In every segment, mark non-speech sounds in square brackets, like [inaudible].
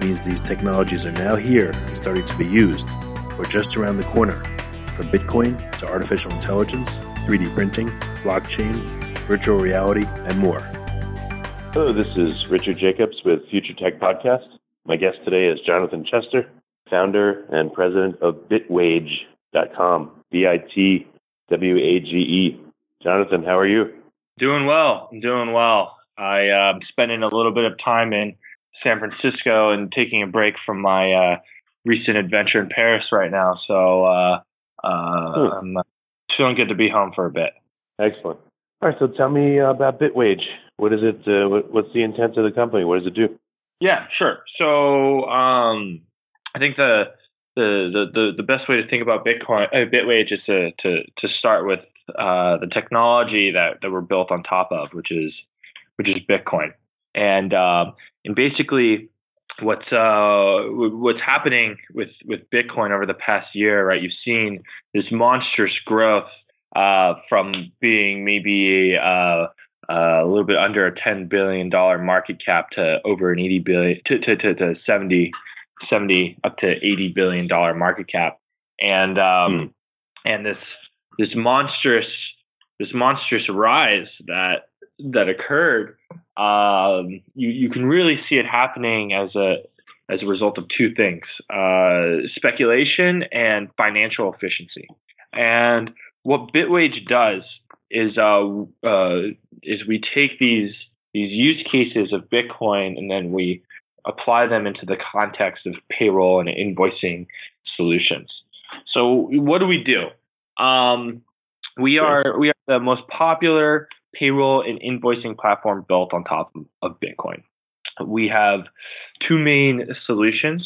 means these technologies are now here and starting to be used, or just around the corner, from Bitcoin to artificial intelligence, 3D printing, blockchain, virtual reality, and more. Hello, this is Richard Jacobs with Future Tech Podcast. My guest today is Jonathan Chester, founder and president of Bitwage.com, B I T W A G E. Jonathan, how are you? Doing well. I'm doing well. I, am uh, spending a little bit of time in San Francisco and taking a break from my uh, recent adventure in Paris right now. So uh, uh, hmm. I'm uh, feeling good to be home for a bit. Excellent. All right, so tell me about Bitwage. What is it? Uh, what, what's the intent of the company? What does it do? Yeah, sure. So um, I think the, the the the best way to think about Bitcoin, uh, Bitwage, is to to to start with uh, the technology that that we're built on top of, which is which is Bitcoin, and um, and basically what's uh, what's happening with with Bitcoin over the past year, right? You've seen this monstrous growth uh, from being maybe uh, uh, a little bit under a ten billion dollar market cap to over an eighty billion to to, to, to 70, 70 up to eighty billion dollar market cap, and um, hmm. and this this monstrous this monstrous rise that that occurred, um, you you can really see it happening as a as a result of two things: uh, speculation and financial efficiency. And what Bitwage does is uh, uh, is we take these these use cases of Bitcoin and then we apply them into the context of payroll and invoicing solutions. So what do we do? Um, we are we are the most popular payroll and invoicing platform built on top of Bitcoin. We have two main solutions.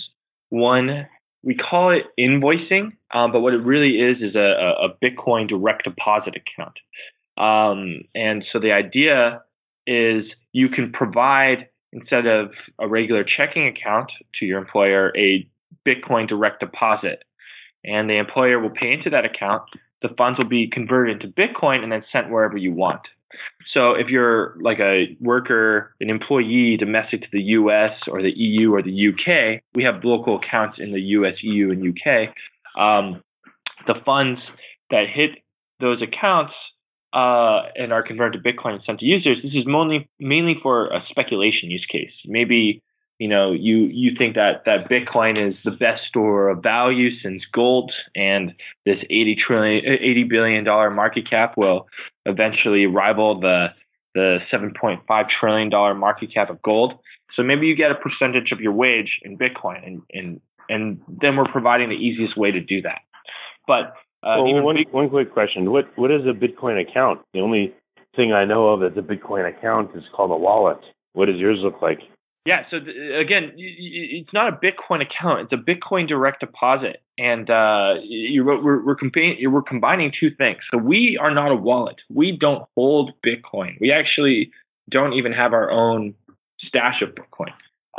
One, we call it invoicing, um, but what it really is is a, a Bitcoin direct deposit account. Um, and so the idea is you can provide, instead of a regular checking account to your employer, a Bitcoin direct deposit. And the employer will pay into that account. The funds will be converted into Bitcoin and then sent wherever you want. So if you're like a worker, an employee domestic to the US or the EU or the UK, we have local accounts in the US, EU, and UK. Um, the funds that hit those accounts uh, and are converted to Bitcoin and sent to users, this is mainly mainly for a speculation use case. Maybe you know you you think that that Bitcoin is the best store of value since gold, and this 80 trillion 80 billion dollar market cap will eventually rival the the 7.5 trillion dollar market cap of gold. So maybe you get a percentage of your wage in Bitcoin, and and and then we're providing the easiest way to do that. But uh, well, one, big, one quick question: what what is a Bitcoin account? The only thing I know of that's a Bitcoin account is called a wallet. What does yours look like? Yeah, so th- again, it's not a Bitcoin account; it's a Bitcoin direct deposit, and uh, you, we're we're, combining, we're combining two things. So we are not a wallet; we don't hold Bitcoin. We actually don't even have our own stash of Bitcoin.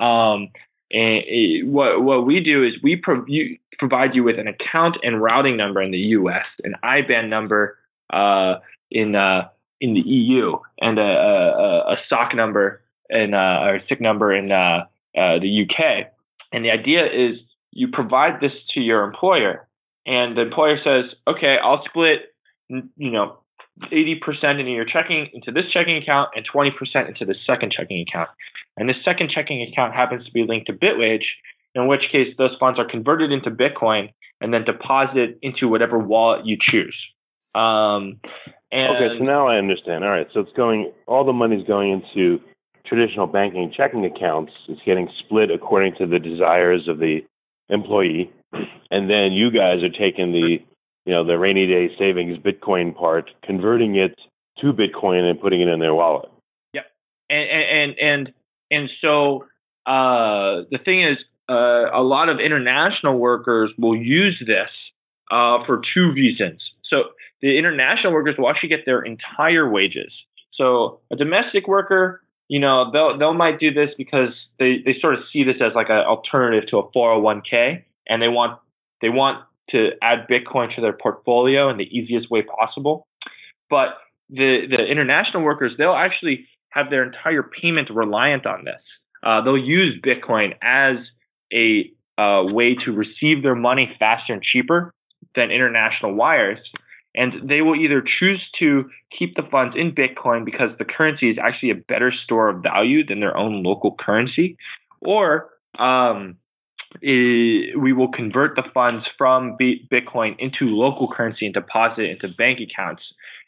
Um, and it, what what we do is we pro- you, provide you with an account and routing number in the U.S., an IBAN number uh, in uh, in the EU, and a, a, a SOC number in uh, or SIC number in uh, uh, the UK. And the idea is you provide this to your employer, and the employer says, "Okay, I'll split, you know, 80% into your checking into this checking account and 20% into the second checking account. And this second checking account happens to be linked to Bitwage. in which case those funds are converted into Bitcoin and then deposited into whatever wallet you choose. Um, okay, so now I understand. All right, so it's going, all the money's going into traditional banking checking accounts. is getting split according to the desires of the employee, and then you guys are taking the, you know, the rainy day savings Bitcoin part, converting it to Bitcoin and putting it in their wallet. Yep, and and and and so uh, the thing is, uh, a lot of international workers will use this uh, for two reasons. So the international workers will actually get their entire wages. So a domestic worker, you know, they'll they'll might do this because they, they sort of see this as like an alternative to a 401k, and they want they want to add Bitcoin to their portfolio in the easiest way possible. But the the international workers, they'll actually have their entire payment reliant on this. Uh, they'll use Bitcoin as a uh, way to receive their money faster and cheaper than international wires. And they will either choose to keep the funds in Bitcoin because the currency is actually a better store of value than their own local currency, or um, we will convert the funds from Bitcoin into local currency and deposit it into bank accounts.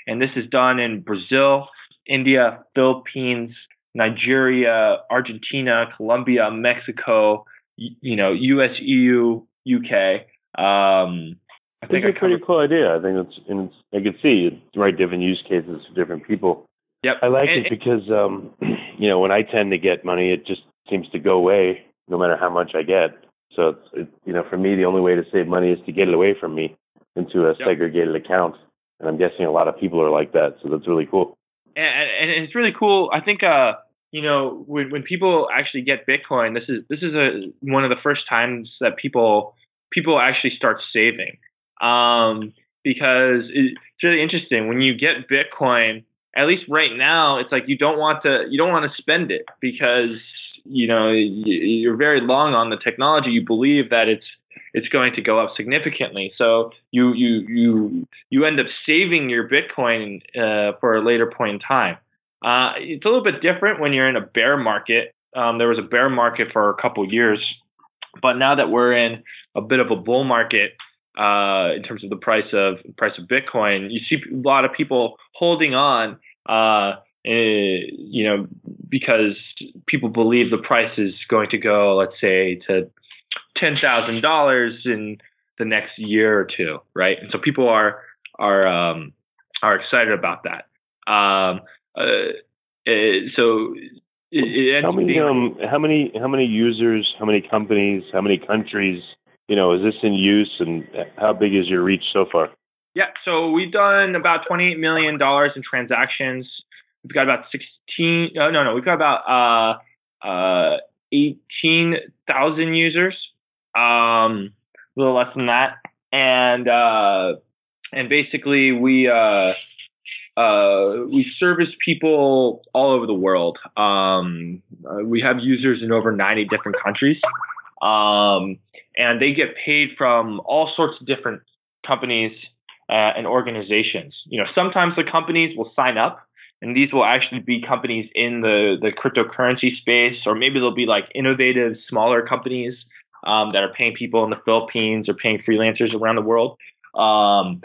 And this is done in Brazil, India, Philippines, Nigeria, Argentina, Colombia, Mexico, you know, US, EU, UK. Um, I think it's a pretty cool idea. I think it's, and it's, I can see it's right different use cases for different people. Yep. I like and, it because, um, [clears throat] you know, when I tend to get money, it just seems to go away no matter how much I get. So it's, it, you know, for me, the only way to save money is to get it away from me into a yep. segregated account. And I'm guessing a lot of people are like that. So that's really cool. And, and it's really cool. I think, uh, you know, when when people actually get Bitcoin, this is this is a one of the first times that people people actually start saving. Um, because it's really interesting when you get Bitcoin. At least right now, it's like you don't want to you don't want to spend it because you know you're very long on the technology. You believe that it's it's going to go up significantly. So you you you you end up saving your Bitcoin uh, for a later point in time. Uh, it's a little bit different when you're in a bear market. Um, there was a bear market for a couple years, but now that we're in a bit of a bull market uh, in terms of the price of price of Bitcoin, you see a lot of people holding on. Uh, eh, you know, because people believe the price is going to go, let's say, to ten thousand dollars in the next year or two, right? And so people are are um, are excited about that. Um, uh, uh, so it, how many um how many how many users, how many companies, how many countries, you know, is this in use, and how big is your reach so far? Yeah, so we've done about twenty eight million dollars in transactions. We've got about sixteen. Uh, no, no, we've got about uh uh eighteen thousand users. Um, a little less than that, and uh, and basically we uh uh, we service people all over the world. Um, uh, we have users in over 90 different countries. Um, and they get paid from all sorts of different companies uh, and organizations. You know, sometimes the companies will sign up, and these will actually be companies in the the cryptocurrency space, or maybe they'll be like innovative, smaller companies um, that are paying people in the Philippines or paying freelancers around the world. Um,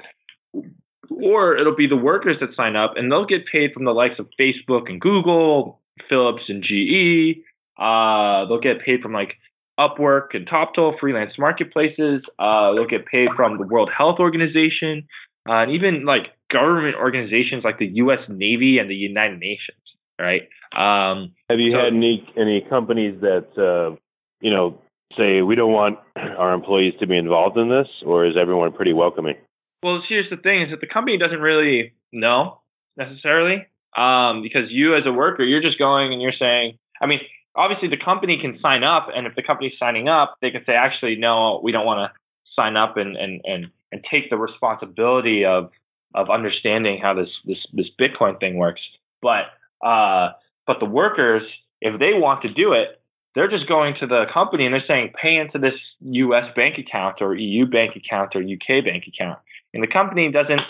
or it'll be the workers that sign up and they'll get paid from the likes of Facebook and Google, Philips and GE. Uh, they'll get paid from like Upwork and Toptal, freelance marketplaces. Uh, they'll get paid from the World Health Organization, uh, and even like government organizations like the U.S. Navy and the United Nations. Right? Um, Have you so, had any any companies that uh, you know say we don't want [clears throat] our employees to be involved in this, or is everyone pretty welcoming? Well, here's the thing: is that the company doesn't really know necessarily, um, because you as a worker, you're just going and you're saying, I mean, obviously the company can sign up, and if the company's signing up, they can say, actually, no, we don't want to sign up and and and and take the responsibility of of understanding how this this this Bitcoin thing works. But uh, but the workers, if they want to do it, they're just going to the company and they're saying, pay into this U.S. bank account or EU bank account or UK bank account and the company doesn't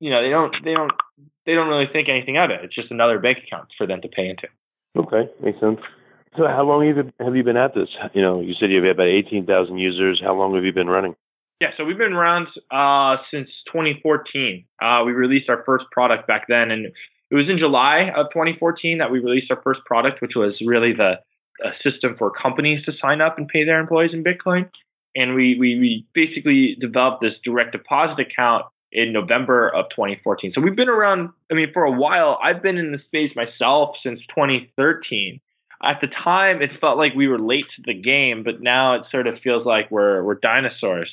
you know they don't they don't they don't really think anything of it it's just another bank account for them to pay into okay makes sense So how long have you, have you been at this? You know, you said you have about 18,000 users. How long have you been running? Yeah, so we've been around uh, since 2014. Uh, we released our first product back then, and it was in July of 2014 that we released our first product, which was really the system for companies to sign up and pay their employees in Bitcoin. And we, we, we basically developed this direct deposit account in November of 2014. So we've been around, I mean, for a while. I've been in the space myself since 2013. At the time, it felt like we were late to the game, but now it sort of feels like we're we're dinosaurs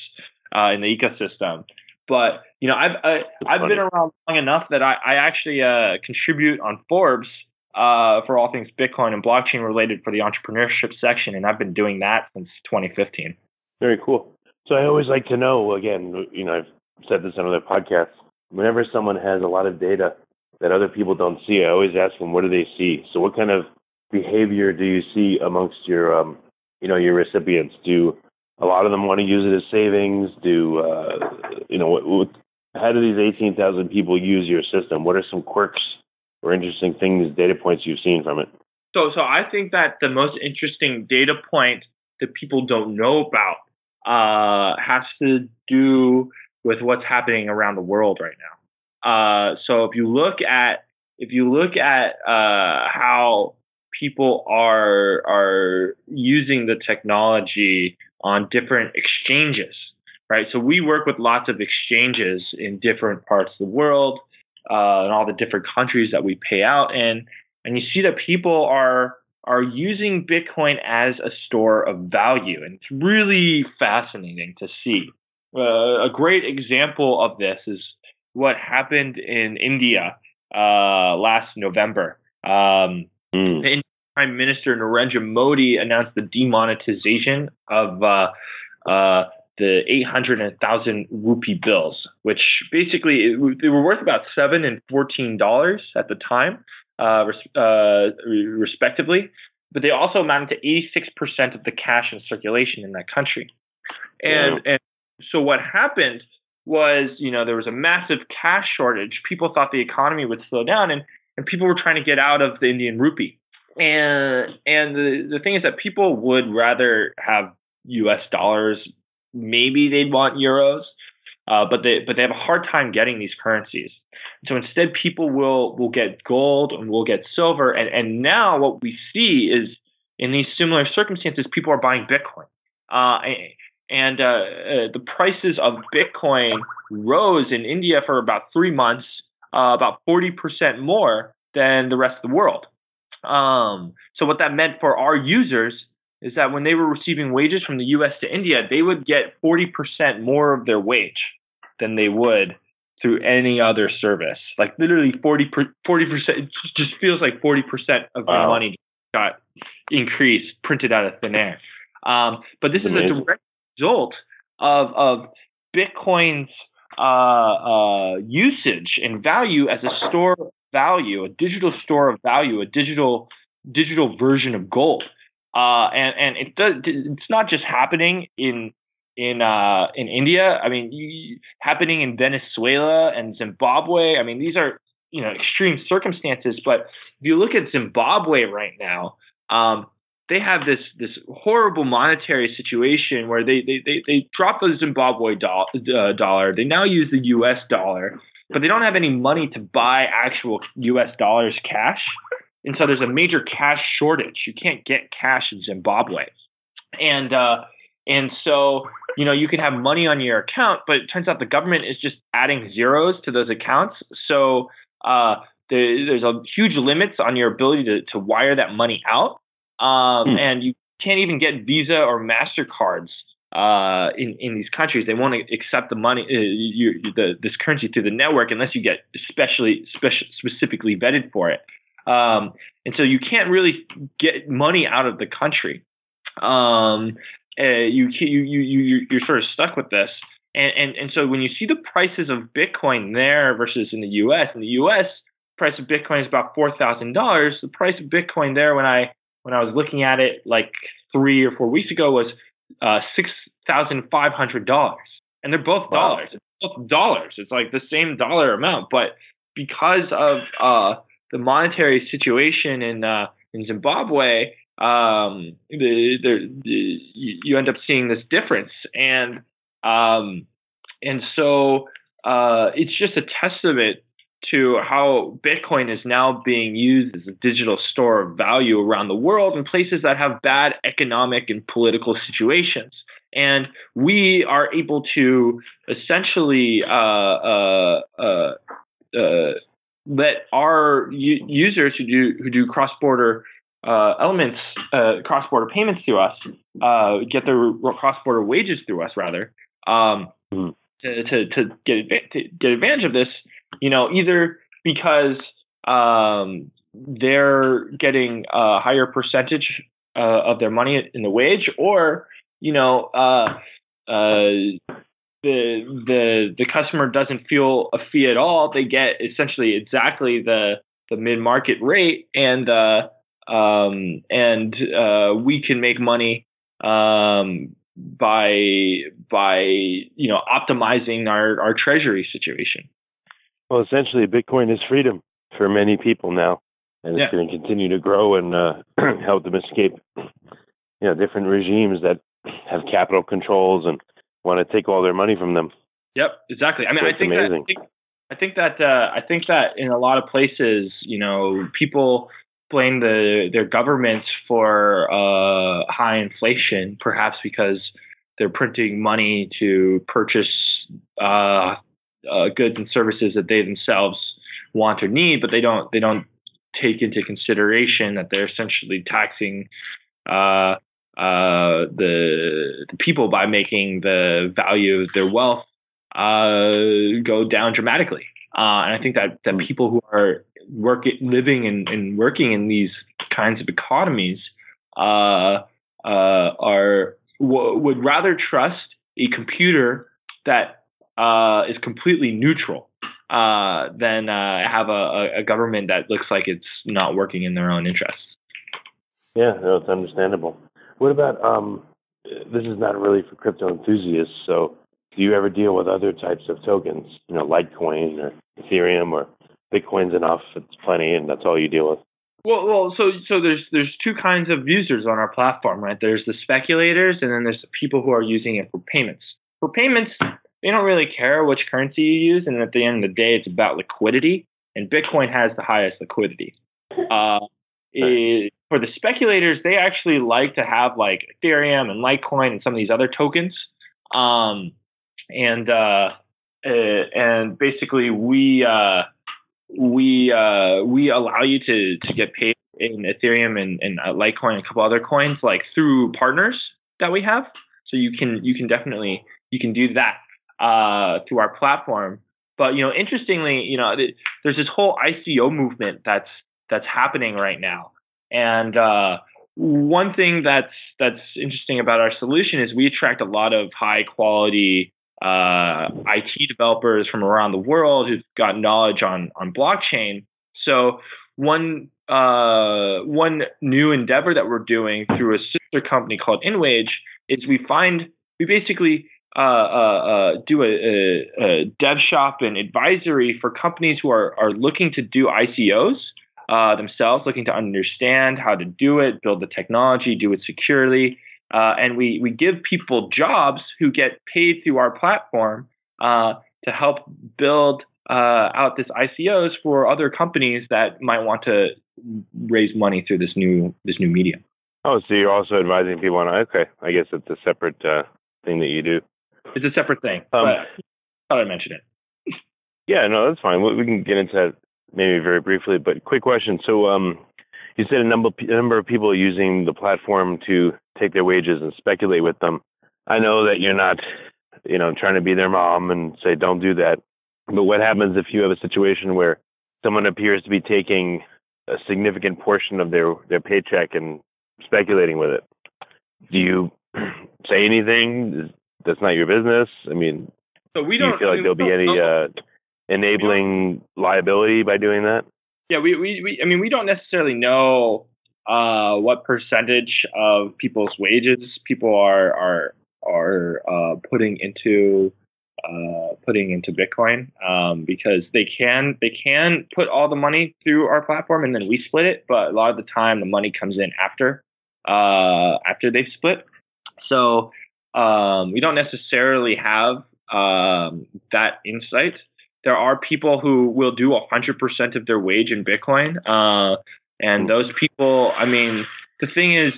uh, in the ecosystem. But you know, I've I, I've been around long enough that I, I actually uh, contribute on Forbes uh, for all things Bitcoin and blockchain related for the entrepreneurship section, and I've been doing that since 2015. Very cool. So I always like to know. Again, you know, I've said this on other podcasts. Whenever someone has a lot of data that other people don't see, I always ask them, what do they see? So, what kind of behavior do you see amongst your, um, you know, your recipients? Do a lot of them want to use it as savings? Do uh, you know what, what, how do these eighteen thousand people use your system? What are some quirks or interesting things, data points you've seen from it? So, so I think that the most interesting data point that people don't know about uh, has to do with what's happening around the world right now. Uh, so, if you look at if you look at uh, how people are are using the technology on different exchanges, right? So we work with lots of exchanges in different parts of the world, uh, and all the different countries that we pay out in, and you see that people are are using Bitcoin as a store of value, and it's really fascinating to see. Uh, a great example of this is what happened in India uh, last November. Um, mm. Prime Minister Narendra Modi announced the demonetization of uh, uh, the 800 and 1000 rupee bills, which basically they were worth about seven and 14 dollars at the time, uh, uh, respectively. But they also amounted to 86% of the cash in circulation in that country. And and so what happened was, you know, there was a massive cash shortage. People thought the economy would slow down, and and people were trying to get out of the Indian rupee and and the the thing is that people would rather have U.S. dollars. Maybe they'd want euros, uh, but they but they have a hard time getting these currencies. So instead, people will will get gold and will get silver. And and now what we see is in these similar circumstances, people are buying Bitcoin. Uh, and uh, uh, the prices of Bitcoin rose in India for about three months, uh, about 40% more than the rest of the world. Um, so what that meant for our users is that when they were receiving wages from the U.S. to India, they would get 40% more of their wage than they would through any other service. Like literally 40 percent. It just feels like 40% of wow. their money got increased, printed out of thin air. Um, but this Amazing. is a direct result of of Bitcoin's uh, uh, usage and value as a store value, a digital store of value, a digital digital version of gold. Uh, and and it does. It's not just happening in in uh, in India. I mean, you, happening in Venezuela and Zimbabwe. I mean, these are you know extreme circumstances. But if you look at Zimbabwe right now, um, they have this this horrible monetary situation where they they they, they drop the Zimbabwe do- uh, dollar. They now use the U.S. dollar but they don't have any money to buy actual US dollars cash. And so there's a major cash shortage. You can't get cash in Zimbabwe. And uh and so, you know, you can have money on your account, but it turns out the government is just adding zeros to those accounts. So uh the, there's a huge limits on your ability to, to wire that money out. Um, hmm. and you can't even get Visa or MasterCards uh, in in these countries. They won't accept the money, uh, you, the this currency through the network unless you get especially special, specifically vetted for it. Um, and so you can't really get money out of the country. Um, uh, you, you you you you're sort of stuck with this. And, and and so when you see the prices of Bitcoin there versus in the U.S. in the U.S. price of Bitcoin is about four thousand dollars. The price of Bitcoin there when I when I was looking at it like three or four weeks ago was uh, six thousand five hundred dollars, and they're both wow. dollars. It's both dollars. It's like the same dollar amount, but because of uh, the monetary situation in uh, in Zimbabwe, um, the, the, the, you end up seeing this difference, and um, and so uh, it's just a testament to how Bitcoin is now being used as a digital store of value around the world in places that have bad economic and political situations. And we are able to essentially uh, uh, uh, uh let our u- users who do who do cross border uh, elements, uh, cross border payments to us, get their cross border wages through us rather. Um, mm-hmm. to, to, to get to get advantage of this you know, either because um, they're getting a higher percentage uh, of their money in the wage, or you know, uh, uh, the the the customer doesn't feel a fee at all. They get essentially exactly the the mid market rate, and uh, um, and uh, we can make money um, by by you know optimizing our our treasury situation. Well, essentially, Bitcoin is freedom for many people now, and it's yeah. going to continue to grow and uh, [clears throat] help them escape, you know, different regimes that have capital controls and want to take all their money from them. Yep, exactly. I mean, so I think that I think, I think that uh, I think that in a lot of places, you know, people blame the their governments for uh, high inflation, perhaps because they're printing money to purchase uh, uh, goods and services that they themselves want or need, but they don't they don't take into consideration that they're essentially taxing uh, uh, the, the people by making the value of their wealth uh, go down dramatically. Uh, and I think that that people who are working, living, and, and working in these kinds of economies uh, are w- would rather trust a computer that uh, is completely neutral uh, than uh, have a, a, government that looks like it's not working in their own interests. Yeah, no, it's understandable. What about um, this is not really for crypto enthusiasts. So, do you ever deal with other types of tokens? You know, Litecoin or Ethereum or Bitcoin's enough. It's plenty, and that's all you deal with. Well, well, so so there's there's two kinds of users on our platform, right? There's the speculators, and then there's the people who are using it for payments. For payments, they don't really care which currency you use, and at the end of the day, it's about liquidity. And Bitcoin has the highest liquidity. [laughs] Uh, it, for the speculators, they actually like to have like Ethereum and Litecoin and some of these other tokens. Um, and uh, uh, and basically, we uh, we uh, we allow you to to get paid in Ethereum and, and uh, Litecoin and a couple other coins like through partners that we have. So you can you can definitely you can do that uh, through our platform. But you know, interestingly, you know, there's this whole ICO movement that's that's happening right now, and uh, one thing that's that's interesting about our solution is we attract a lot of high quality uh, IT developers from around the world who've got knowledge on on blockchain. So one uh, one new endeavor that we're doing through a sister company called InWage is we find we basically uh, uh, uh, do a, a, a, dev shop and advisory for companies who are, are looking to do ICOs uh, themselves, looking to understand how to do it, build the technology, do it securely. Uh, and we, we give people jobs who get paid through our platform uh, to help build out this ICOs for other companies that might want to raise money through this new this new medium. Oh, so you're also advising people on okay. I guess it's a separate thing that you do. It's a separate thing. Um, thought I'd mention it. Yeah, no, that's fine. We can get into that maybe very briefly. But quick question. So, um, you said a number a number of people are using the platform to take their wages and speculate with them. I know that you're not, you know, trying to be their mom and say don't do that. But what happens if you have a situation where someone appears to be taking a significant portion of their their paycheck and speculating with it? Do you [clears throat] say anything? That's not your business? I mean, so we do don't you feel like there'll be any uh, enabling liability by doing that? Yeah, we, we, we I mean, we don't necessarily know uh, what percentage of people's wages people are are are uh, putting into uh, putting into Bitcoin um, because they can they can put all the money through our platform and then we split it, but a lot of the time the money comes in after uh, after they've split. So um, we don't necessarily have um, that insight. There are people who will do 100% of their wage in Bitcoin. Uh, and those people, I mean, the thing is,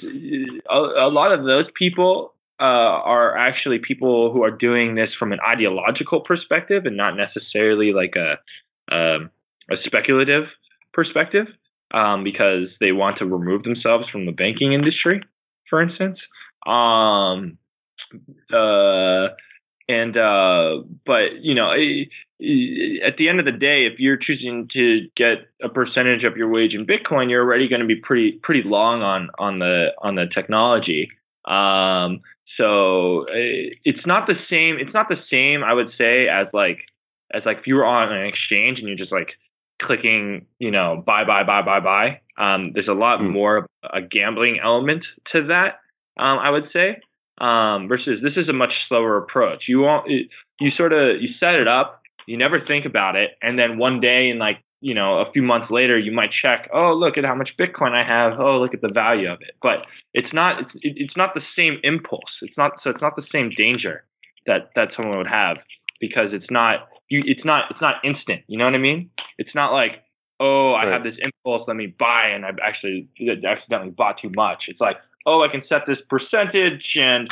a, a lot of those people uh, are actually people who are doing this from an ideological perspective and not necessarily like a, um, a speculative perspective um, because they want to remove themselves from the banking industry, for instance. Um, uh, and uh, but you know, at the end of the day, if you're choosing to get a percentage of your wage in Bitcoin, you're already going to be pretty pretty long on on the on the technology. Um, so it's not the same. It's not the same, I would say, as like as like if you were on an exchange and you're just like clicking, you know, buy, buy, buy, buy, buy. Um, there's a lot mm. more of a gambling element to that, um, I would say. Um, versus this is a much slower approach. You want you sort of you set it up, you never think about it, and then one day in like you know a few months later you might check, oh look at how much Bitcoin I have, oh look at the value of it. But it's not it's it's not the same impulse. It's not so it's not the same danger that that someone would have because it's not you it's not it's not instant. You know what I mean? It's not like oh I right. have this impulse, let me buy, and I've actually accidentally bought too much. It's like oh I can set this percentage, and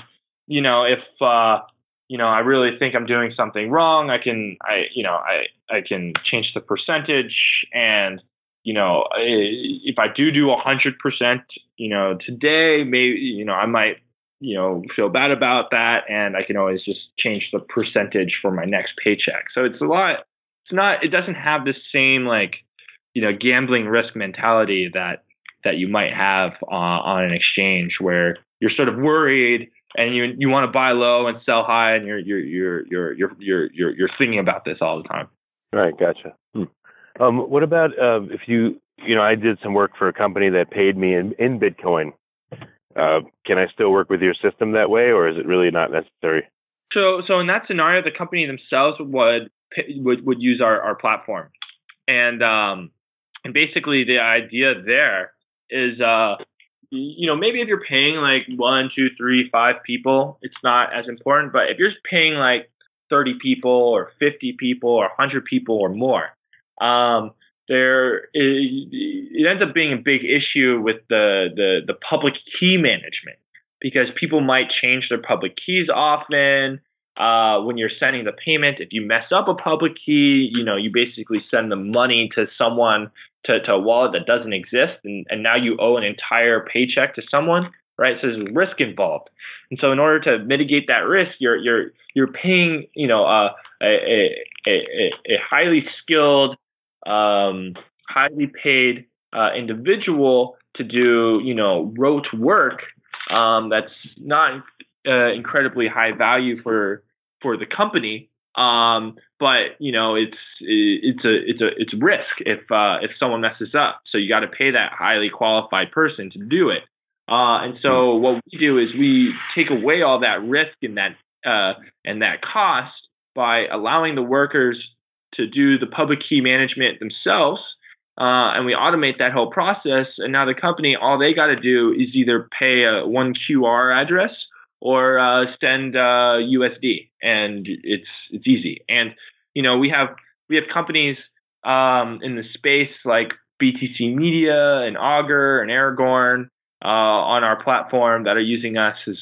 you know if uh, you know I really think I'm doing something wrong, I can I you know I I can change the percentage and you know, if I do do a hundred percent, you know, today, maybe, you know, I might you know, feel bad about that, and I can always just change the percentage for my next paycheck. So it's a lot. It's not. It doesn't have the same like, you know, gambling risk mentality that that you might have uh, on an exchange where you're sort of worried and you you want to buy low and sell high, and you're you're you're you're you're you're you're, you're thinking about this all the time. Right. Gotcha. Hmm. Um, what about uh, if you you know I did some work for a company that paid me in in Bitcoin uh, can I still work with your system that way, or is it really not necessary? So, so in that scenario, the company themselves would would would use our, our platform, and um, and basically the idea there is, uh, you know, maybe if you're paying like one, two, three, five people, it's not as important. But if you're paying like 30 people or 50 people or 100 people or more, um, there it ends up being a big issue with the, the, the public key management because people might change their public keys often. Uh, when you're sending the payment, if you mess up a public key, you know, you basically send the money to someone to, to a wallet that doesn't exist, and, and now you owe an entire paycheck to someone, right? So there's risk involved, and so in order to mitigate that risk, you're you're you're paying, you know, uh, a, a, a, a highly skilled um, highly paid uh, individual to do, you know, rote work um, that's not uh, incredibly high value for for the company. Um, but you know, it's it's a it's a it's risk if uh, if someone messes up. So you got to pay that highly qualified person to do it. Uh, and so hmm. what we do is we take away all that risk and that uh, and that cost by allowing the workers to do the public key management themselves. Uh, and we automate that whole process. And now the company, all they got to do is either pay a one QR address or uh, send uh, USD, and it's it's easy. And you know we have we have companies um, in the space like BTC Media and Augur and Aragon uh, on our platform that are using us as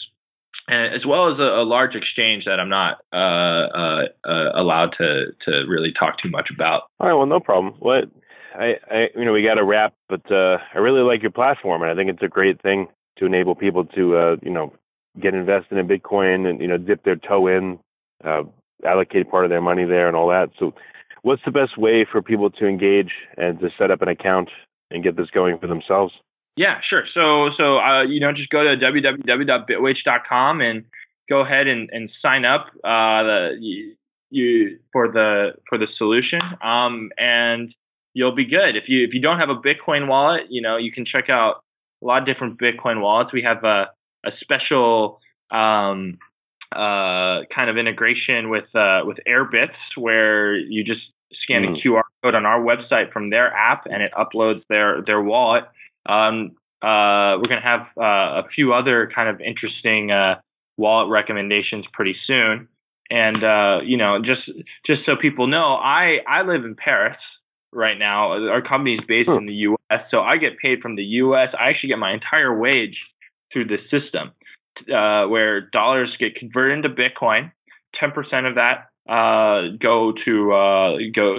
as well as a, a, large exchange that I'm not uh, uh, uh, allowed to to really talk too much about. All right, well, no problem. What I, I you know we got to wrap, but I really like your platform, and I think it's a great thing to enable people to uh, you know get invested in Bitcoin and you know dip their toe in, uh, allocate part of their money there, and all that. So, what's the best way for people to engage and to set up an account and get this going for themselves? Yeah, sure. So, so uh, you know, just go to www.bitwage.com and go ahead and, and sign up uh, the, you, you for the for the solution, um, and you'll be good. If you if you don't have a Bitcoin wallet, you know, you can check out a lot of different Bitcoin wallets. We have a a special um, uh, kind of integration with uh, with Airbitz, where you just scan mm. a QR code on our website from their app, and it uploads their their wallet um, uh, we're going to have uh, a few other kind of interesting uh, wallet recommendations pretty soon. And uh, you know, just just so people know, I I live in Paris right now. Our company is based in the U.S., so I get paid from the U.S. I actually get my entire wage through this system, uh, where dollars get converted into Bitcoin. Ten percent of that uh, go to uh, go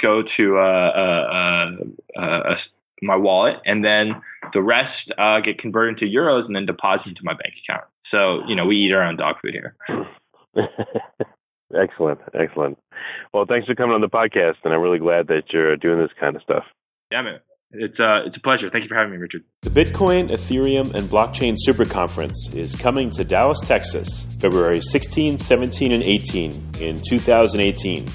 go to uh, uh, uh, my wallet, and then the rest get converted into euros and then deposited into my bank account. So you know we eat our own dog food here. [laughs] excellent, excellent. Well, thanks for coming on the podcast, and I'm really glad that you're doing this kind of stuff. Yeah, man. It's uh, it's a pleasure. Thank you for having me, Richard. The Bitcoin, Ethereum, and Blockchain Super Conference is coming to Dallas, Texas, February 16, 17, and 18 in 2018.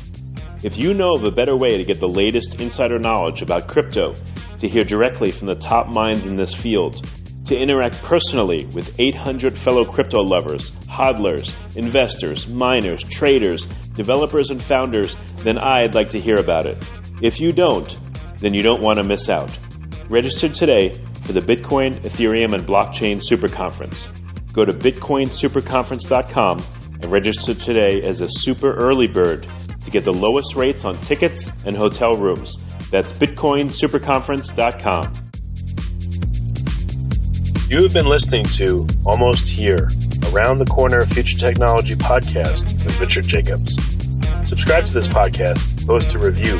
If you know of a better way to get the latest insider knowledge about crypto, to hear directly from the top minds in this field, to interact personally with 800 fellow crypto lovers, hodlers, investors, miners, traders, developers, and founders, then I'd like to hear about it. If you don't, then you don't want to miss out. Register today for the Bitcoin, Ethereum, and Blockchain Super Conference. Go to bitcoinsuperconference.com and register today as a super early bird to get the lowest rates on tickets and hotel rooms. That's bitcoinsuperconference.com. You have been listening to Almost Here, Around the Corner Future Technology podcast with Richard Jacobs. Subscribe to this podcast, post a review